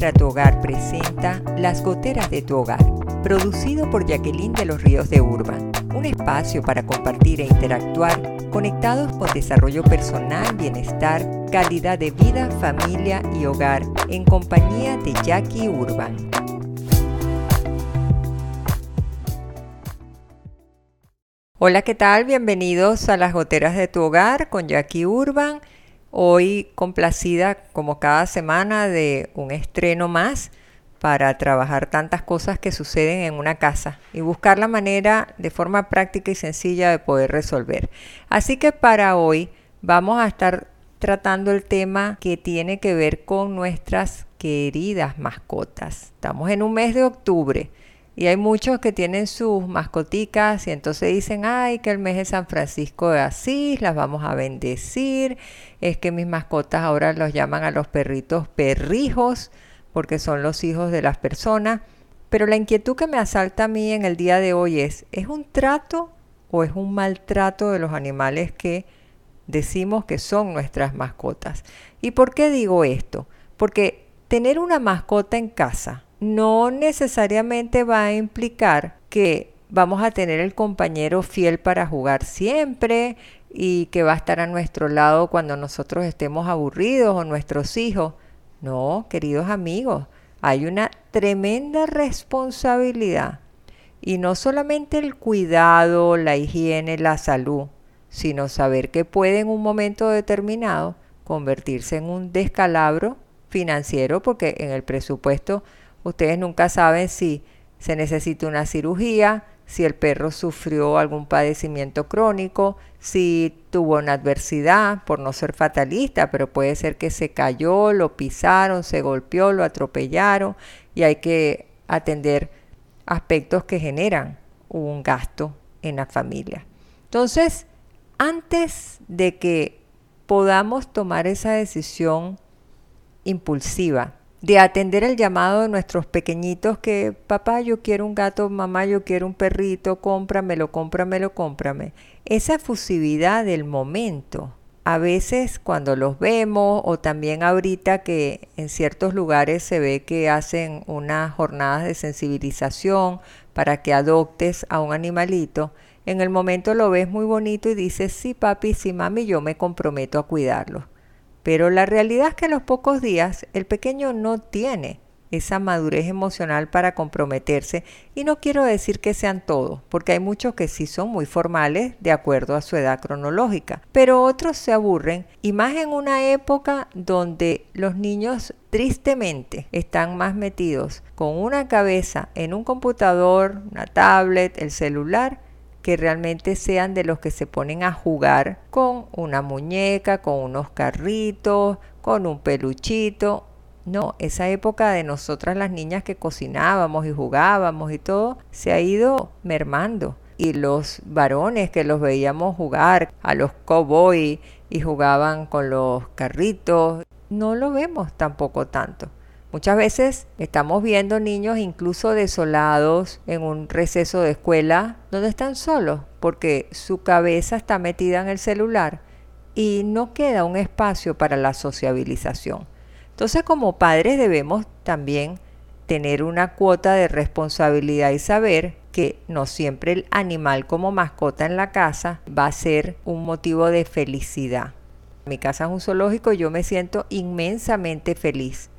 Nuestra Tu Hogar presenta Las Goteras de tu Hogar, producido por Jacqueline de los Ríos de Urban, un espacio para compartir e interactuar conectados con desarrollo personal, bienestar, calidad de vida, familia y hogar en compañía de Jackie Urban. Hola, ¿qué tal? Bienvenidos a las goteras de tu hogar con Jackie Urban. Hoy complacida como cada semana de un estreno más para trabajar tantas cosas que suceden en una casa y buscar la manera de forma práctica y sencilla de poder resolver. Así que para hoy vamos a estar tratando el tema que tiene que ver con nuestras queridas mascotas. Estamos en un mes de octubre y hay muchos que tienen sus mascoticas y entonces dicen, ay, que el mes de San Francisco de Asís, las vamos a bendecir. Es que mis mascotas ahora los llaman a los perritos perrijos, porque son los hijos de las personas. Pero la inquietud que me asalta a mí en el día de hoy es, ¿es un trato o es un maltrato de los animales que decimos que son nuestras mascotas? ¿Y por qué digo esto? Porque tener una mascota en casa, no necesariamente va a implicar que vamos a tener el compañero fiel para jugar siempre y que va a estar a nuestro lado cuando nosotros estemos aburridos o nuestros hijos. No, queridos amigos, hay una tremenda responsabilidad. Y no solamente el cuidado, la higiene, la salud, sino saber que puede en un momento determinado convertirse en un descalabro financiero porque en el presupuesto Ustedes nunca saben si se necesita una cirugía, si el perro sufrió algún padecimiento crónico, si tuvo una adversidad, por no ser fatalista, pero puede ser que se cayó, lo pisaron, se golpeó, lo atropellaron y hay que atender aspectos que generan un gasto en la familia. Entonces, antes de que podamos tomar esa decisión impulsiva, de atender el llamado de nuestros pequeñitos que papá yo quiero un gato, mamá yo quiero un perrito, cómpramelo, cómpramelo, cómprame. Esa efusividad del momento, a veces cuando los vemos o también ahorita que en ciertos lugares se ve que hacen unas jornadas de sensibilización para que adoptes a un animalito, en el momento lo ves muy bonito y dices, sí papi, sí mami, yo me comprometo a cuidarlo. Pero la realidad es que a los pocos días el pequeño no tiene esa madurez emocional para comprometerse. Y no quiero decir que sean todos, porque hay muchos que sí son muy formales de acuerdo a su edad cronológica, pero otros se aburren y más en una época donde los niños tristemente están más metidos con una cabeza en un computador, una tablet, el celular, que realmente sean de los que se ponen a jugar con una muñeca, con unos carritos, con un peluchito. No, esa época de nosotras las niñas que cocinábamos y jugábamos y todo se ha ido mermando. Y los varones que los veíamos jugar a los cowboys y jugaban con los carritos, no lo vemos tampoco tanto. Muchas veces estamos viendo niños incluso desolados en un receso de escuela donde están solos porque su cabeza está metida en el celular y no queda un espacio para la sociabilización. Entonces como padres debemos también tener una cuota de responsabilidad y saber que no siempre el animal como mascota en la casa va a ser un motivo de felicidad. Mi casa es un zoológico yo me siento inmensamente feliz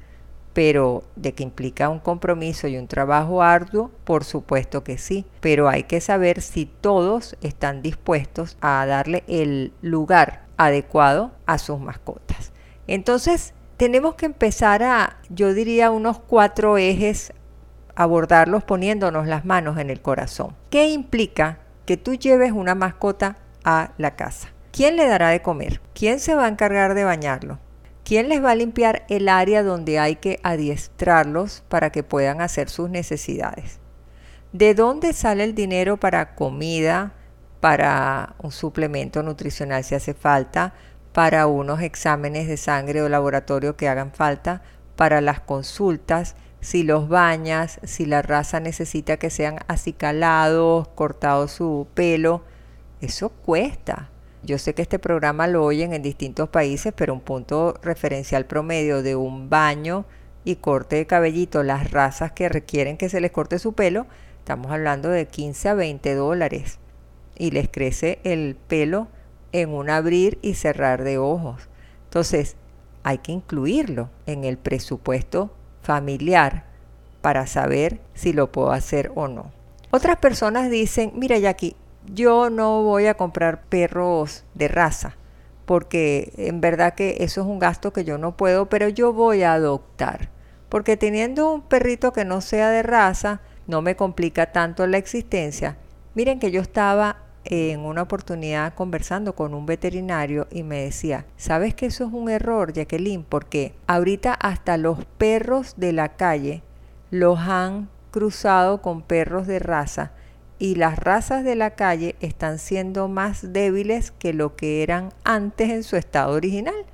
pero de que implica un compromiso y un trabajo arduo, por supuesto que sí, pero hay que saber si todos están dispuestos a darle el lugar adecuado a sus mascotas. Entonces, tenemos que empezar a, yo diría, unos cuatro ejes, abordarlos poniéndonos las manos en el corazón. ¿Qué implica que tú lleves una mascota a la casa? ¿Quién le dará de comer? ¿Quién se va a encargar de bañarlo? ¿Quién les va a limpiar el área donde hay que adiestrarlos para que puedan hacer sus necesidades? ¿De dónde sale el dinero para comida, para un suplemento nutricional si hace falta, para unos exámenes de sangre o laboratorio que hagan falta, para las consultas, si los bañas, si la raza necesita que sean acicalados, cortado su pelo? Eso cuesta. Yo sé que este programa lo oyen en distintos países, pero un punto referencial promedio de un baño y corte de cabellito, las razas que requieren que se les corte su pelo, estamos hablando de 15 a 20 dólares. Y les crece el pelo en un abrir y cerrar de ojos. Entonces, hay que incluirlo en el presupuesto familiar para saber si lo puedo hacer o no. Otras personas dicen, mira Jackie, yo no voy a comprar perros de raza porque en verdad que eso es un gasto que yo no puedo, pero yo voy a adoptar. Porque teniendo un perrito que no sea de raza, no me complica tanto la existencia. Miren que yo estaba en una oportunidad conversando con un veterinario y me decía, ¿sabes que eso es un error, Jacqueline? Porque ahorita hasta los perros de la calle los han cruzado con perros de raza y las razas de la calle están siendo más débiles que lo que eran antes en su estado original.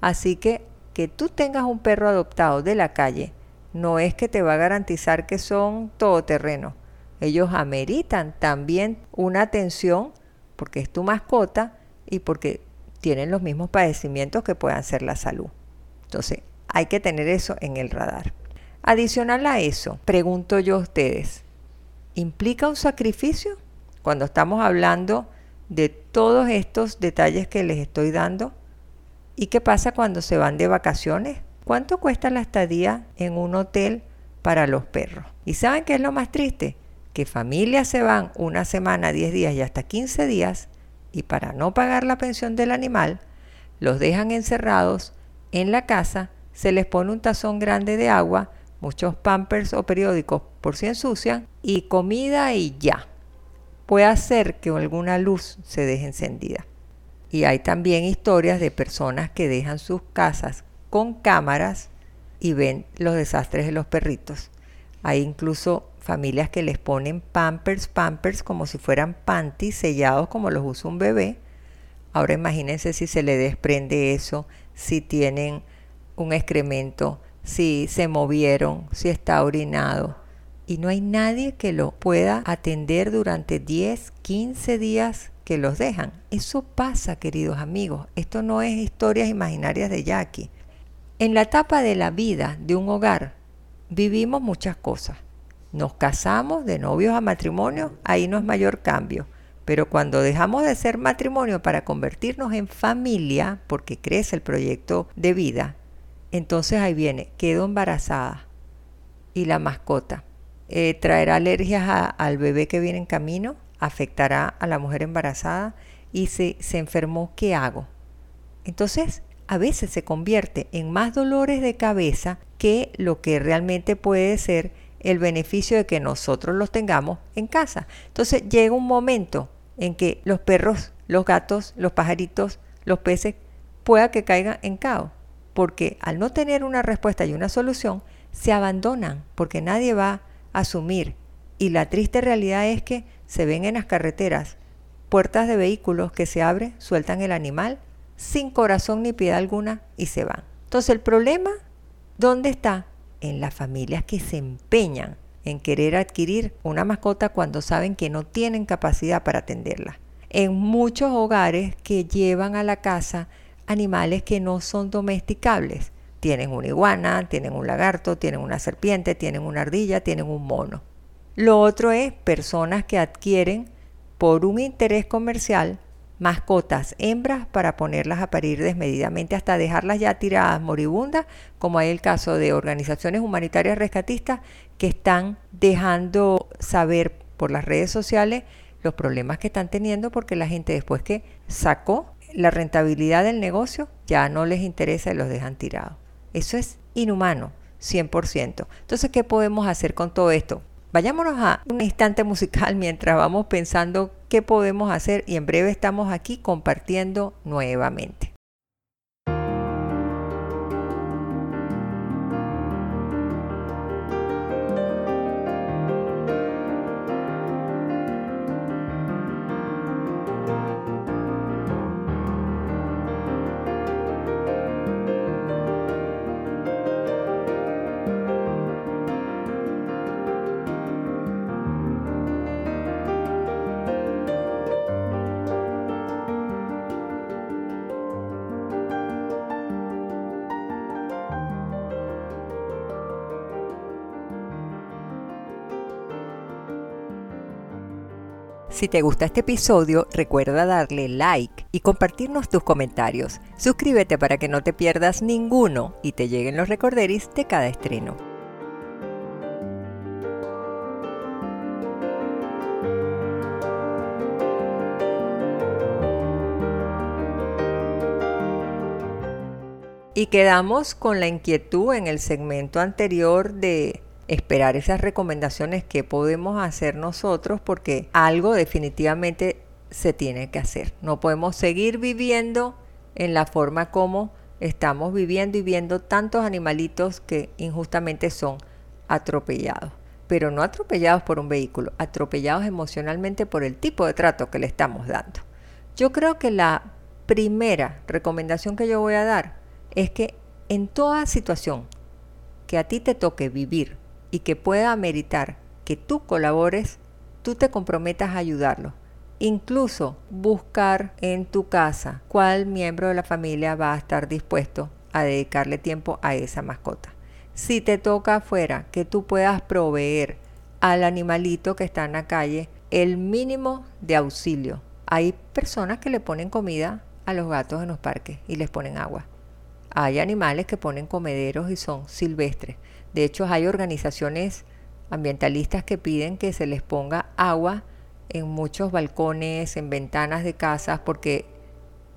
Así que que tú tengas un perro adoptado de la calle no es que te va a garantizar que son todoterreno. Ellos ameritan también una atención porque es tu mascota y porque tienen los mismos padecimientos que puedan ser la salud. Entonces, hay que tener eso en el radar. Adicional a eso, pregunto yo a ustedes, ¿implica un sacrificio cuando estamos hablando de todos estos detalles que les estoy dando? ¿Y qué pasa cuando se van de vacaciones? ¿Cuánto cuesta la estadía en un hotel para los perros? ¿Y saben qué es lo más triste? Que familias se van una semana, 10 días y hasta 15 días y para no pagar la pensión del animal, los dejan encerrados en la casa, se les pone un tazón grande de agua, muchos pampers o periódicos por si ensucian y comida y ya. Puede hacer que alguna luz se deje encendida. Y hay también historias de personas que dejan sus casas con cámaras y ven los desastres de los perritos. Hay incluso familias que les ponen pampers, pampers como si fueran panties sellados como los usa un bebé. Ahora imagínense si se le desprende eso, si tienen un excremento, si se movieron, si está orinado. Y no hay nadie que lo pueda atender durante 10, 15 días que los dejan. Eso pasa, queridos amigos. Esto no es historias imaginarias de Jackie. En la etapa de la vida de un hogar vivimos muchas cosas. Nos casamos de novios a matrimonio, ahí no es mayor cambio. Pero cuando dejamos de ser matrimonio para convertirnos en familia, porque crece el proyecto de vida, entonces ahí viene, quedo embarazada y la mascota. Eh, traerá alergias al bebé que viene en camino, afectará a la mujer embarazada y se, se enfermó, ¿qué hago? Entonces a veces se convierte en más dolores de cabeza que lo que realmente puede ser el beneficio de que nosotros los tengamos en casa. Entonces llega un momento en que los perros, los gatos, los pajaritos, los peces, pueda que caigan en caos, porque al no tener una respuesta y una solución, se abandonan, porque nadie va a asumir. Y la triste realidad es que se ven en las carreteras puertas de vehículos que se abren, sueltan el animal sin corazón ni piedad alguna y se van. Entonces el problema, ¿dónde está? En las familias que se empeñan en querer adquirir una mascota cuando saben que no tienen capacidad para atenderla. En muchos hogares que llevan a la casa animales que no son domesticables. Tienen una iguana, tienen un lagarto, tienen una serpiente, tienen una ardilla, tienen un mono. Lo otro es personas que adquieren por un interés comercial mascotas hembras para ponerlas a parir desmedidamente hasta dejarlas ya tiradas moribundas, como hay el caso de organizaciones humanitarias rescatistas que están dejando saber por las redes sociales los problemas que están teniendo porque la gente después que sacó la rentabilidad del negocio ya no les interesa y los dejan tirados. Eso es inhumano, 100%. Entonces, ¿qué podemos hacer con todo esto? Vayámonos a un instante musical mientras vamos pensando qué podemos hacer y en breve estamos aquí compartiendo nuevamente. Si te gusta este episodio, recuerda darle like y compartirnos tus comentarios. Suscríbete para que no te pierdas ninguno y te lleguen los recorderis de cada estreno. Y quedamos con la inquietud en el segmento anterior de esperar esas recomendaciones que podemos hacer nosotros porque algo definitivamente se tiene que hacer. No podemos seguir viviendo en la forma como estamos viviendo y viendo tantos animalitos que injustamente son atropellados. Pero no atropellados por un vehículo, atropellados emocionalmente por el tipo de trato que le estamos dando. Yo creo que la primera recomendación que yo voy a dar es que en toda situación que a ti te toque vivir y que pueda meritar que tú colabores, tú te comprometas a ayudarlo. Incluso buscar en tu casa cuál miembro de la familia va a estar dispuesto a dedicarle tiempo a esa mascota. Si te toca afuera, que tú puedas proveer al animalito que está en la calle el mínimo de auxilio. Hay personas que le ponen comida a los gatos en los parques y les ponen agua. Hay animales que ponen comederos y son silvestres. De hecho, hay organizaciones ambientalistas que piden que se les ponga agua en muchos balcones, en ventanas de casas, porque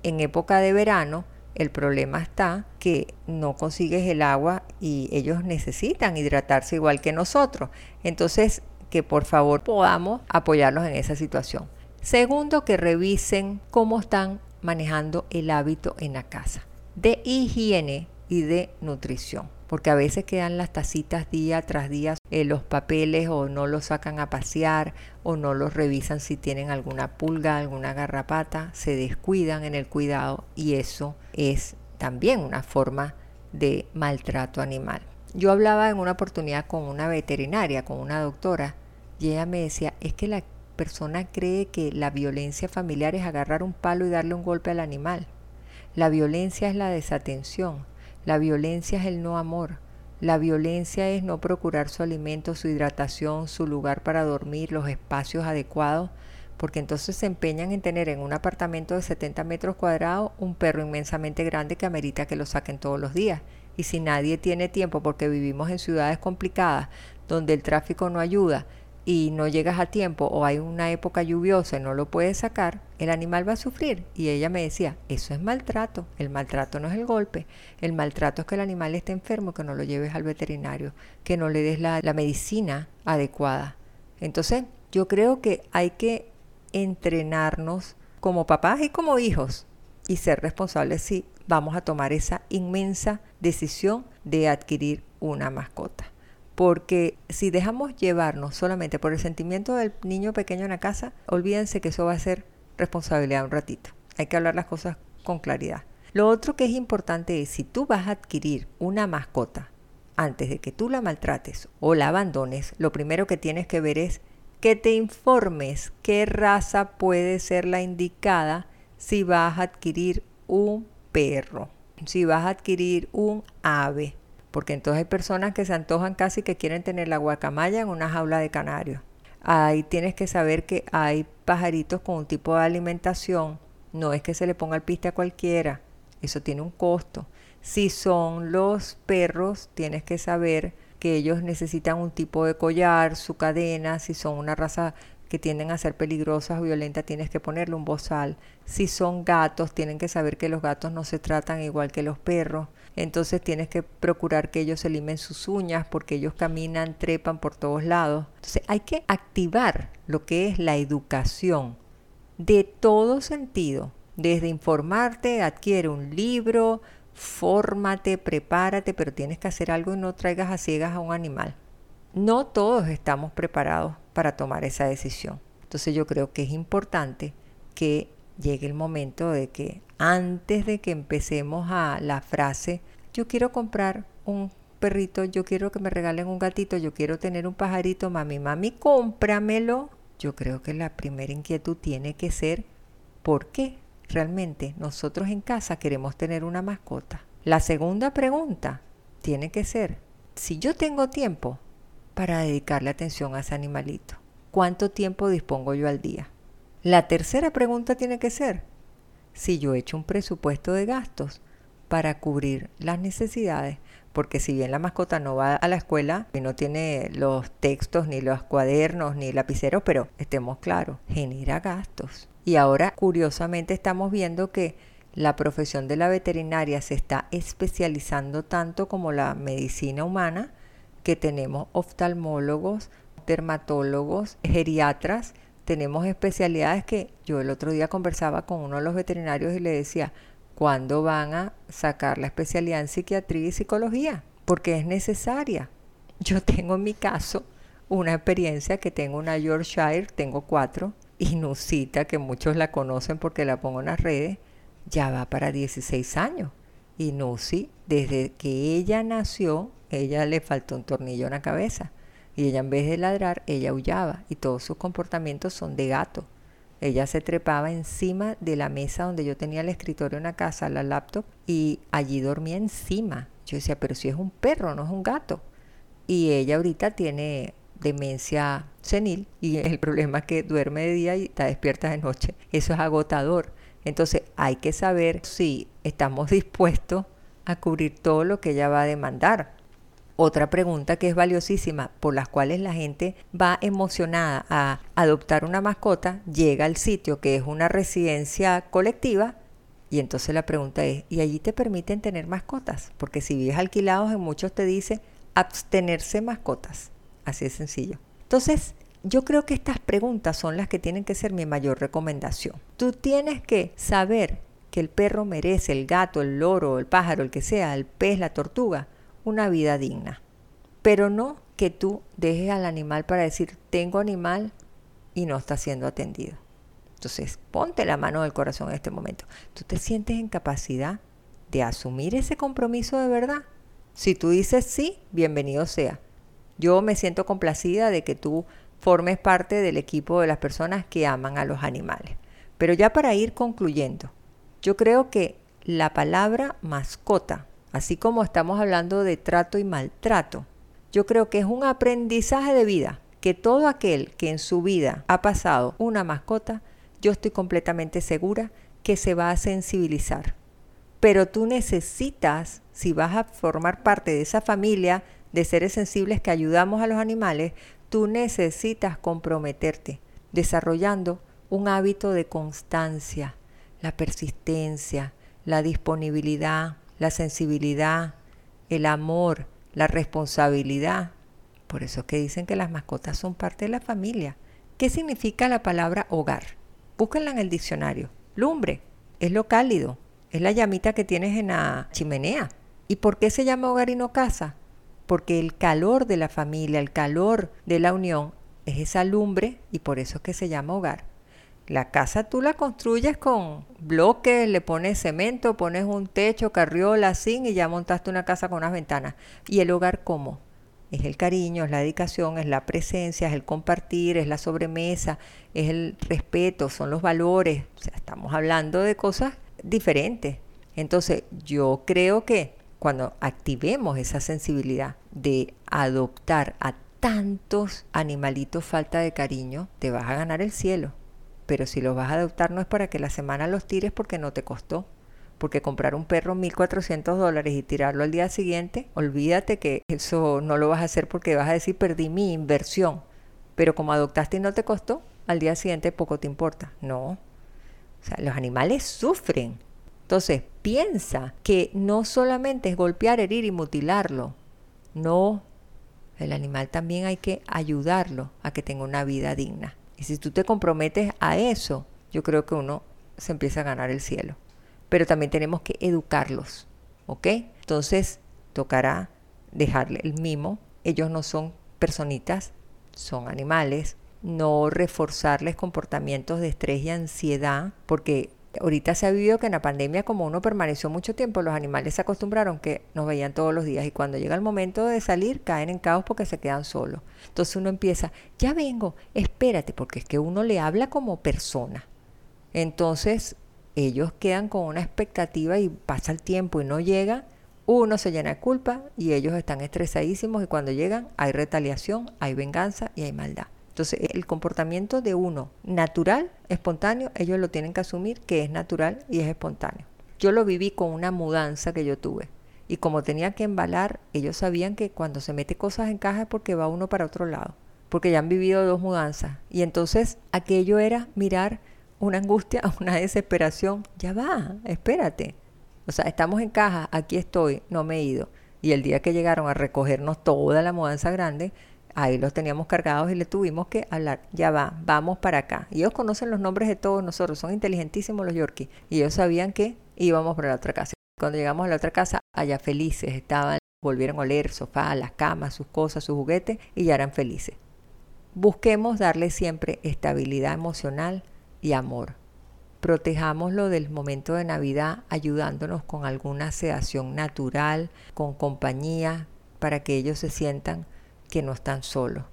en época de verano el problema está que no consigues el agua y ellos necesitan hidratarse igual que nosotros. Entonces, que por favor podamos apoyarlos en esa situación. Segundo, que revisen cómo están manejando el hábito en la casa de higiene y de nutrición. Porque a veces quedan las tacitas día tras día, en los papeles o no los sacan a pasear o no los revisan si tienen alguna pulga, alguna garrapata, se descuidan en el cuidado y eso es también una forma de maltrato animal. Yo hablaba en una oportunidad con una veterinaria, con una doctora, y ella me decía, es que la persona cree que la violencia familiar es agarrar un palo y darle un golpe al animal. La violencia es la desatención, la violencia es el no amor, la violencia es no procurar su alimento, su hidratación, su lugar para dormir, los espacios adecuados, porque entonces se empeñan en tener en un apartamento de 70 metros cuadrados un perro inmensamente grande que amerita que lo saquen todos los días. Y si nadie tiene tiempo porque vivimos en ciudades complicadas, donde el tráfico no ayuda y no llegas a tiempo o hay una época lluviosa y no lo puedes sacar, el animal va a sufrir. Y ella me decía, eso es maltrato. El maltrato no es el golpe. El maltrato es que el animal esté enfermo, que no lo lleves al veterinario, que no le des la, medicina adecuada. Entonces, yo creo que hay que entrenarnos como papás y como hijos y ser responsables si vamos a tomar esa inmensa decisión de adquirir una mascota porque si dejamos llevarnos solamente por el sentimiento del niño pequeño en la casa, olvídense que eso va a ser responsabilidad un ratito. Hay que hablar las cosas con claridad. Lo otro que es importante es si tú vas a adquirir una mascota antes de que tú la maltrates o la abandones, lo primero que tienes que ver es que te informes qué raza puede ser la indicada si vas a adquirir un perro, si vas a adquirir un ave, porque entonces hay personas que se antojan casi que quieren tener la guacamaya en una jaula de canarios. Ahí tienes que saber que hay pajaritos con un tipo de alimentación, no es que se le ponga el piste a cualquiera, eso tiene un costo. Si son los perros, tienes que saber que ellos necesitan un tipo de collar, su cadena, si son una raza que tienden a ser peligrosas o violentas, tienes que ponerle un bozal. Si son gatos, tienen que saber que los gatos no se tratan igual que los perros. Entonces tienes que procurar que ellos se sus uñas porque ellos caminan, trepan por todos lados. Entonces hay que activar lo que es la educación de todo sentido. Desde informarte, adquiere un libro, fórmate, prepárate, pero tienes que hacer algo y no traigas a ciegas a un animal. No todos estamos preparados para tomar esa decisión. Entonces yo creo que es importante que llegue el momento de que antes de que empecemos a la frase, yo quiero comprar un perrito, yo quiero que me regalen un gatito, yo quiero tener un pajarito, mami, mami, cómpramelo. Yo creo que la primera inquietud tiene que ser, ¿por qué realmente nosotros en casa queremos tener una mascota? La segunda pregunta tiene que ser, si yo tengo tiempo, para dedicarle atención a ese animalito. ¿Cuánto tiempo dispongo yo al día? La tercera pregunta tiene que ser si yo he hecho un presupuesto de gastos para cubrir las necesidades. Porque si bien la mascota no va a la escuela y no tiene los textos, ni los cuadernos, ni lapiceros, pero estemos claros, genera gastos. Y ahora, curiosamente, estamos viendo que la profesión de la veterinaria se está especializando tanto como la medicina humana, que tenemos oftalmólogos, dermatólogos, geriatras, tenemos especialidades que yo el otro día conversaba con uno de los veterinarios y le decía, ¿cuándo van a sacar la especialidad en psiquiatría y psicología? Porque es necesaria. Yo tengo en mi caso una experiencia que tengo una Yorkshire, tengo cuatro, y Nusita, que muchos la conocen porque la pongo en las redes, ya va para 16 años. Y Nusi, desde que ella nació, ella le faltó un tornillo en la cabeza. Y ella en vez de ladrar, ella aullaba. Y todos sus comportamientos son de gato. Ella se trepaba encima de la mesa donde yo tenía el escritorio en la casa, la laptop, y allí dormía encima. Yo decía, pero si es un perro, no es un gato. Y ella ahorita tiene demencia senil y el problema es que duerme de día y está despierta de noche. Eso es agotador. Entonces hay que saber si estamos dispuestos a cubrir todo lo que ella va a demandar. Otra pregunta que es valiosísima, por las cuales la gente va emocionada a adoptar una mascota, llega al sitio que es una residencia colectiva y entonces la pregunta es, ¿y allí te permiten tener mascotas? Porque si vives alquilados, en muchos te dice abstenerse mascotas. Así de sencillo. Entonces, yo creo que estas preguntas son las que tienen que ser mi mayor recomendación. Tú tienes que saber que el perro merece, el gato, el loro, el pájaro, el que sea, el pez, la tortuga, una vida digna. Pero no que tú dejes al animal para decir, tengo animal y no está siendo atendido. Entonces, ponte la mano del corazón en este momento. ¿Tú te sientes en capacidad de asumir ese compromiso de verdad? Si tú dices sí, bienvenido sea. Yo me siento complacida de que tú formes parte del equipo de las personas que aman a los animales. Pero ya para ir concluyendo, yo creo que la palabra mascota, así como estamos hablando de trato y maltrato, yo creo que es un aprendizaje de vida, que todo aquel que en su vida ha pasado una mascota, yo estoy completamente segura que se va a sensibilizar. Pero tú necesitas, si vas a formar parte de esa familia de seres sensibles que ayudamos a los animales, tú necesitas comprometerte desarrollando un hábito de constancia, la persistencia, la disponibilidad, la sensibilidad, el amor, la responsabilidad. Por eso es que dicen que las mascotas son parte de la familia. ¿Qué significa la palabra hogar? Búsquenla en el diccionario. Lumbre es lo cálido, es la llamita que tienes en la chimenea. ¿Y por qué se llama hogar y no casa? porque el calor de la familia, el calor de la unión es esa lumbre y por eso es que se llama hogar. La casa tú la construyes con bloques, le pones cemento, pones un techo, carriola, zinc y ya montaste una casa con unas ventanas. ¿Y el hogar cómo? Es el cariño, es la dedicación, es la presencia, es el compartir, es la sobremesa, es el respeto, son los valores. O sea, estamos hablando de cosas diferentes. Entonces, yo creo que cuando activemos esa sensibilidad de adoptar a tantos animalitos falta de cariño, te vas a ganar el cielo. Pero si los vas a adoptar no es para que la semana los tires porque no te costó. Porque comprar un perro 1.400 dólares y tirarlo al día siguiente, olvídate que eso no lo vas a hacer porque vas a decir perdí mi inversión. Pero como adoptaste y no te costó, al día siguiente poco te importa. No. O sea, los animales sufren entonces, piensa que no solamente es golpear, herir y mutilarlo. No, el animal también hay que ayudarlo a que tenga una vida digna. Y si tú te comprometes a eso, yo creo que uno se empieza a ganar el cielo. Pero también tenemos que educarlos, ¿ok? Entonces, tocará dejarle el mimo. Ellos no son personitas, son animales. No reforzarles comportamientos de estrés y ansiedad, porque ahorita se ha vivido que en la pandemia, como uno permaneció mucho tiempo, los animales se acostumbraron que nos veían todos los días y cuando llega el momento de salir caen en caos porque se quedan solos. Entonces uno empieza, ya vengo, espérate, porque es que uno le habla como persona. Entonces ellos quedan con una expectativa y pasa el tiempo y no llegan, uno se llena de culpa y ellos están estresadísimos y cuando llegan hay retaliación, hay venganza y hay maldad. Entonces, el comportamiento de uno natural, espontáneo, ellos lo tienen que asumir que es natural y es espontáneo. Yo lo viví con una mudanza que yo tuve. Y como tenía que embalar, ellos sabían que cuando se mete cosas en caja es porque va uno para otro lado, porque ya han vivido dos mudanzas. Y entonces aquello era mirar una angustia, una desesperación. Ya va, espérate. O sea, estamos en caja, aquí estoy, no me he ido. Y el día que llegaron a recogernos toda la mudanza grande, ahí los teníamos cargados y le tuvimos que hablar, ya va, vamos para acá. Y ellos conocen los nombres de todos nosotros, son inteligentísimos los Yorkies. Y ellos sabían que íbamos para la otra casa. Cuando llegamos a la otra casa, allá felices estaban, volvieron a oler sofá, las camas, sus cosas, sus juguetes y ya eran felices. Busquemos darle siempre estabilidad emocional y amor. Protejámoslo del momento de Navidad ayudándonos con alguna sedación natural, con compañía, para que ellos se sientan que no están solos.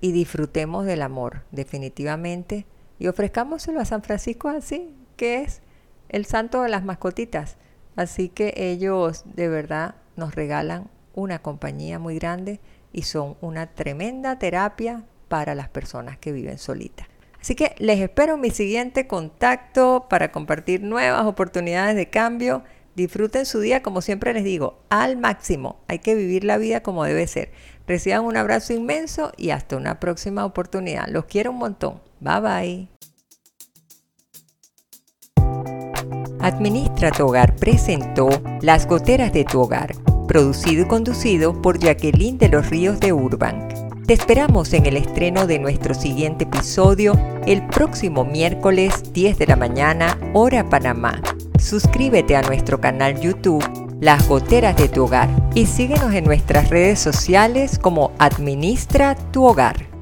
Y disfrutemos del amor, definitivamente, y ofrezcámoselo a San Francisco así, que es el santo de las mascotitas. Así que ellos de verdad nos regalan una compañía muy grande y son una tremenda terapia para las personas que viven solitas. Así que les espero en mi siguiente contacto para compartir nuevas oportunidades de cambio. Disfruten su día, como siempre les digo, al máximo. Hay que vivir la vida como debe ser. Reciban un abrazo inmenso y hasta una próxima oportunidad. Los quiero un montón. Bye bye. Administra tu hogar presentó Las goteras de tu hogar, producido y conducido por Jacqueline de los Ríos de Urban. Te esperamos en el estreno de nuestro siguiente episodio el próximo miércoles 10 de la mañana, hora Panamá. Suscríbete a nuestro canal YouTube Las Goteras de tu Hogar y síguenos en nuestras redes sociales como Administra tu Hogar.